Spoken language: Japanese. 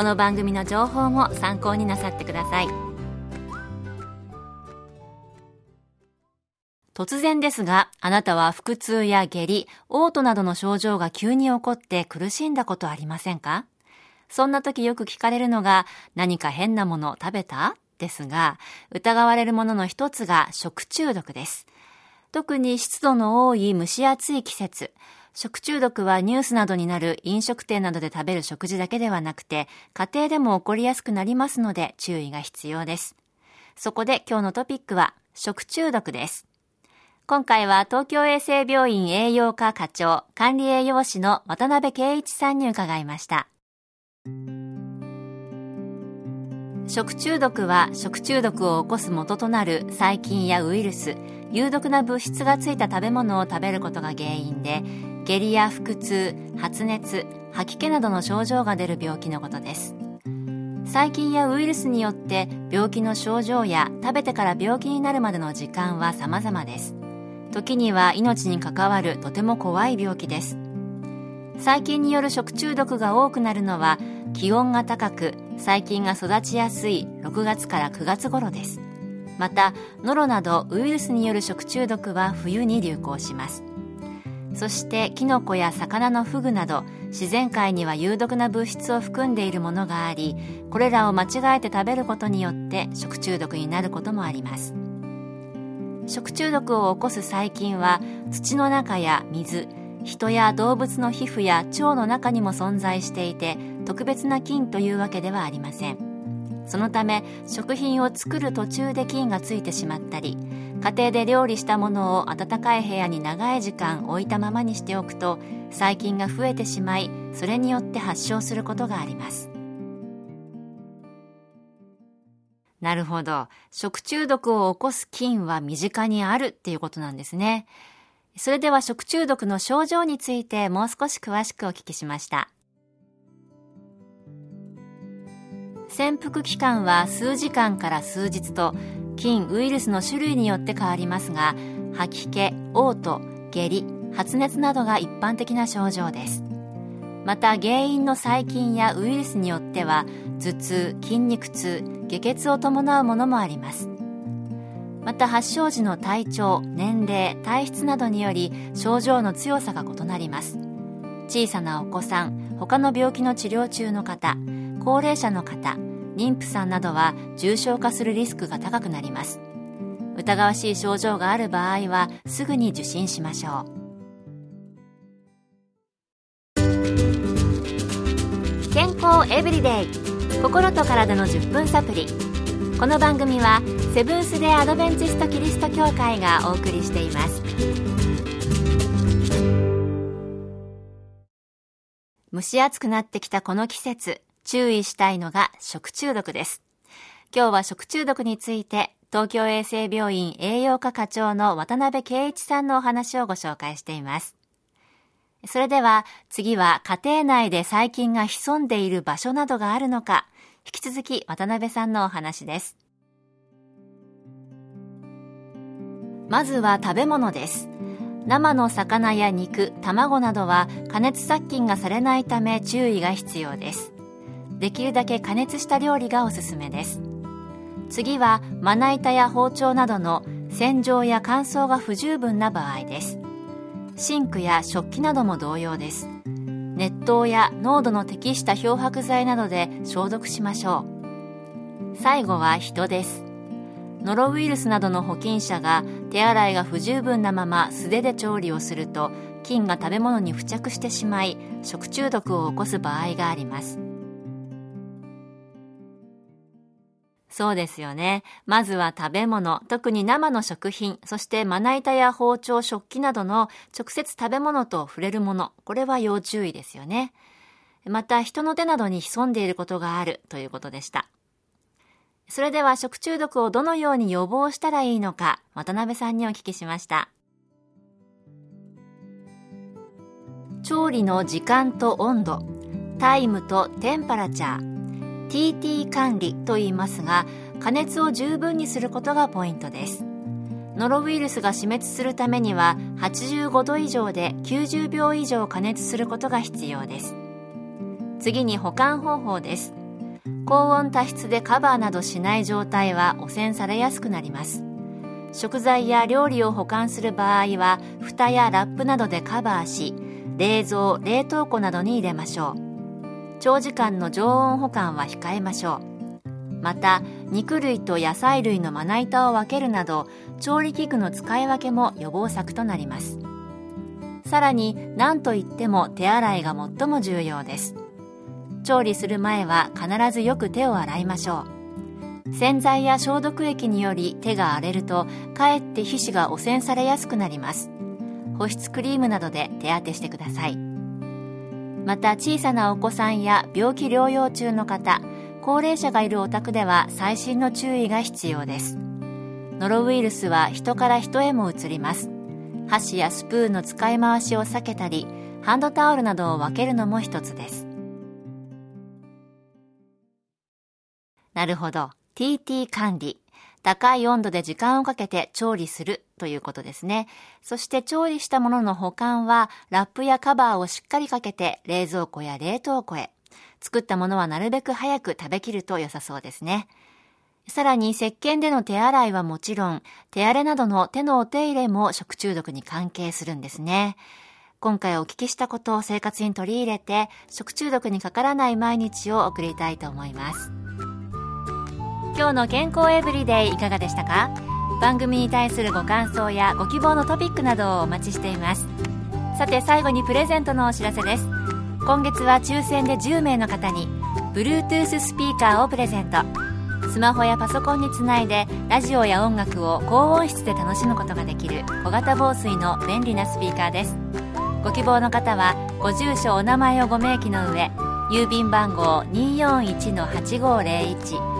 この番組の情報も参考になさってください。突然ですが、あなたは腹痛や下痢、嘔吐などの症状が急に起こって苦しんだことありませんか？そんな時よく聞かれるのが、何か変なもの食べた？ですが、疑われるものの一つが食中毒です。特に湿度の多い蒸し暑い季節、食中毒はニュースなどになる飲食店などで食べる食事だけではなくて、家庭でも起こりやすくなりますので注意が必要です。そこで今日のトピックは食中毒です。今回は東京衛生病院栄養科課長管理栄養士の渡辺圭一さんに伺いました。食中毒は食中毒を起こす元となる細菌やウイルス、有毒な物質がついた食べ物を食べることが原因で、下痢や腹痛、発熱、吐き気などの症状が出る病気のことです。細菌やウイルスによって病気の症状や食べてから病気になるまでの時間は様々です。時には命に関わるとても怖い病気です。細菌による食中毒が多くなるのは気温が高く細菌が育ちやすい6月から9月頃ですまたノロなどウイルスによる食中毒は冬に流行しますそしてキノコや魚のフグなど自然界には有毒な物質を含んでいるものがありこれらを間違えて食べることによって食中毒になることもあります。食中毒を起こす細菌は土の中や水人や動物の皮膚や腸の中にも存在していて特別な菌というわけではありません。そのため食品を作る途中で菌がついてしまったり家庭で料理したものを暖かい部屋に長い時間置いたままにしておくと細菌が増えてしまいそれによって発症することがあります。なるほど。食中毒を起こす菌は身近にあるっていうことなんですね。それでは食中毒の症状についてもう少し詳しくお聞きしました。潜伏期間は数時間から数日と菌ウイルスの種類によって変わりますが吐き気嘔吐下痢発熱などが一般的な症状です。また原因の細菌やウイルスによっては頭痛筋肉痛下血を伴うものもあります。また発症時の体調年齢体質などにより症状の強さが異なります。小さなお子さん他の病気の治療中の方高齢者の方妊婦さんなどは重症化するリスクが高くなります。疑わしい症状がある場合はすぐに受診しましょう。健康エブリデイ。心と体の10分サプリ。この番組はセブンス・デ・アドベンチスト・キリスト教会がお送りしています。蒸し暑くなってきたこの季節。注意したいのが食中毒です今日は食中毒について東京衛生病院栄養科課長の渡辺圭一さんのお話をご紹介していますそれでは次は家庭内で細菌が潜んでいる場所などがあるのか引き続き渡辺さんのお話です。まずは食べ物です。生の魚や肉、卵などは加熱殺菌がされないため注意が必要です。できるだけ加熱した料理がおすすめです。次はまな板や包丁などの洗浄や乾燥が不十分な場合です。シンクや食器なども同様です。熱湯や濃度の適した漂白剤などで消毒しましょう最後は人ですノロウイルスなどの保菌者が手洗いが不十分なまま素手で調理をすると菌が食べ物に付着してしまい食中毒を起こす場合がありますそうですよね。まずは食べ物、特に生の食品、そしてまな板や包丁、食器などの直接食べ物と触れるもの、これは要注意ですよね。また人の手などに潜んでいることがあるということでした。それでは食中毒をどのように予防したらいいのか、渡辺さんにお聞きしました。調理の時間と温度、タイムとテンパラチャー、TT 管理と言いますが、加熱を十分にすることがポイントです。ノロウイルスが死滅するためには85度以上で90秒以上加熱することが必要です。次に保管方法です。高温多湿でカバーなどしない状態は汚染されやすくなります食材や料理を保管する場合は蓋やラップなどでカバーし冷蔵冷凍庫などに入れましょう長時間の常温保管は控えましょう。また肉類と野菜類のまな板を分けるなど調理器具の使い分けも予防策となります。さらに何といっても手洗いが最も重要です。調理する前は必ずよく手を洗いましょう。洗剤や消毒液により手が荒れるとかえって皮脂が汚染されやすくなります。保湿クリームなどで手当てしてください。また小さなお子さんや病気療養中の方高齢者がいるお宅では細心の注意が必要ですノロウイルスは人から人へも移ります箸やスプーンの使い回しを避けたりハンドタオルなどを分けるのも一つですなるほど。TT 管理。高い温度で時間をかけて調理するということですね。そして調理したものの保管はラップやカバーをしっかりかけて冷蔵庫や冷凍庫へ。作ったものはなるべく早く食べきると良さそうですね。さらに石鹸での手洗いはもちろん、手荒れなどの手のお手入れも食中毒に関係するんですね。今回お聞きしたことを生活に取り入れて、食中毒にかからない毎日を送りたいと思います。今日の健康エブリデイいかがでしたか？番組に対するご感想やご希望のトピックなどをお待ちしています。さて最後にプレゼントのお知らせです。今月は抽選で10名の方に Bluetooth スピーカーをプレゼント。スマホやパソコンにつないでラジオや音楽を高音質で楽しむことができる小型防水の便利なスピーカーです。ご希望の方はご住所お名前をご明記の上郵便番号241-8501